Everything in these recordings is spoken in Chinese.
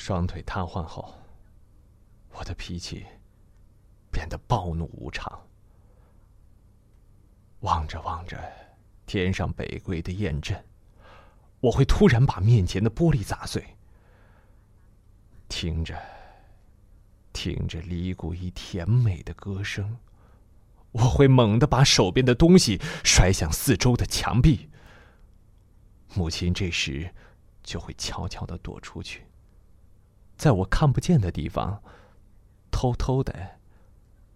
双腿瘫痪后，我的脾气变得暴怒无常。望着望着天上北归的雁阵，我会突然把面前的玻璃砸碎。听着，听着李谷一甜美的歌声，我会猛地把手边的东西摔向四周的墙壁。母亲这时就会悄悄的躲出去，在我看不见的地方，偷偷的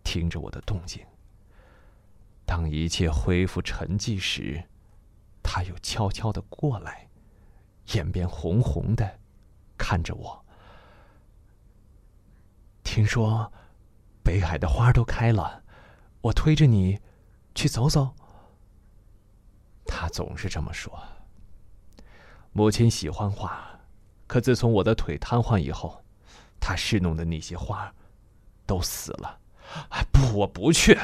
听着我的动静。当一切恢复沉寂时，他又悄悄的过来，眼边红红的，看着我。听说北海的花都开了，我推着你去走走。他总是这么说。母亲喜欢花，可自从我的腿瘫痪以后，他侍弄的那些花都死了。哎，不，我不去。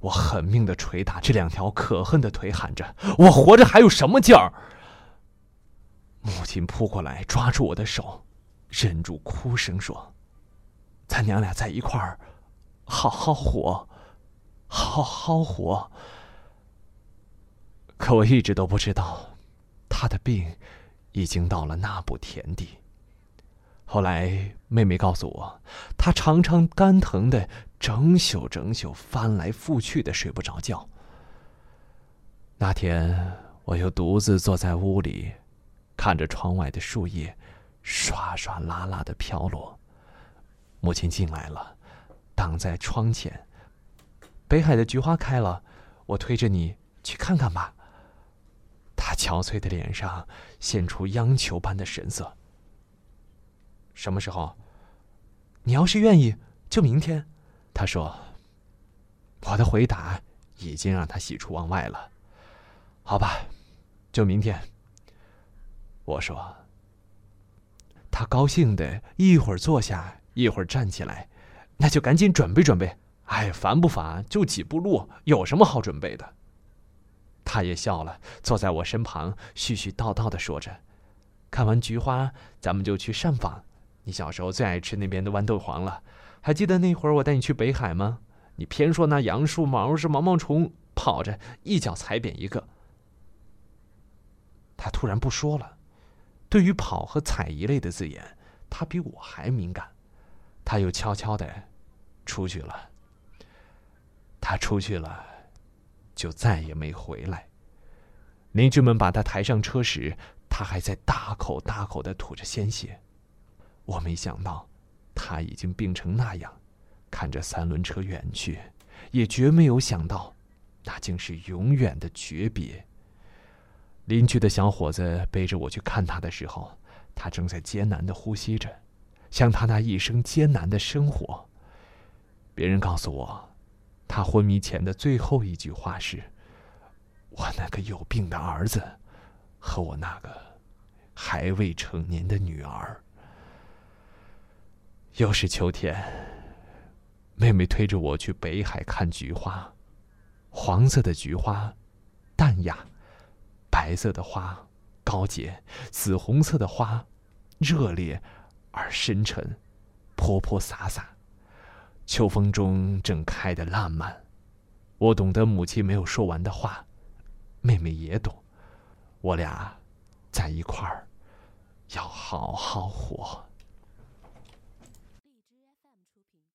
我狠命的捶打这两条可恨的腿，喊着：“我活着还有什么劲儿？”母亲扑过来，抓住我的手，忍住哭声说：“咱娘俩在一块儿，好好活，好好活。”可我一直都不知道，他的病已经到了那步田地。后来妹妹告诉我，她常常肝疼的。整宿整宿翻来覆去的睡不着觉。那天，我又独自坐在屋里，看着窗外的树叶唰唰啦啦的飘落。母亲进来了，挡在窗前。北海的菊花开了，我推着你去看看吧。憔悴的脸上现出央求般的神色。什么时候？你要是愿意，就明天。他说：“我的回答已经让他喜出望外了。好吧，就明天。”我说。他高兴的一会儿坐下，一会儿站起来，那就赶紧准备准备。哎，烦不烦？就几步路，有什么好准备的？他也笑了，坐在我身旁，絮絮叨叨的说着：“看完菊花，咱们就去上访。你小时候最爱吃那边的豌豆黄了。”还记得那会儿我带你去北海吗？你偏说那杨树毛是毛毛虫，跑着一脚踩扁一个。他突然不说了，对于跑和踩一类的字眼，他比我还敏感。他又悄悄的出去了。他出去了，就再也没回来。邻居们把他抬上车时，他还在大口大口的吐着鲜血。我没想到。他已经病成那样，看着三轮车远去，也绝没有想到，那竟是永远的诀别。邻居的小伙子背着我去看他的时候，他正在艰难的呼吸着，像他那一生艰难的生活。别人告诉我，他昏迷前的最后一句话是：“我那个有病的儿子，和我那个还未成年的女儿。”又是秋天，妹妹推着我去北海看菊花。黄色的菊花，淡雅；白色的花，高洁；紫红色的花，热烈而深沉，泼泼洒洒。秋风中正开得烂漫。我懂得母亲没有说完的话，妹妹也懂。我俩在一块儿，要好好活。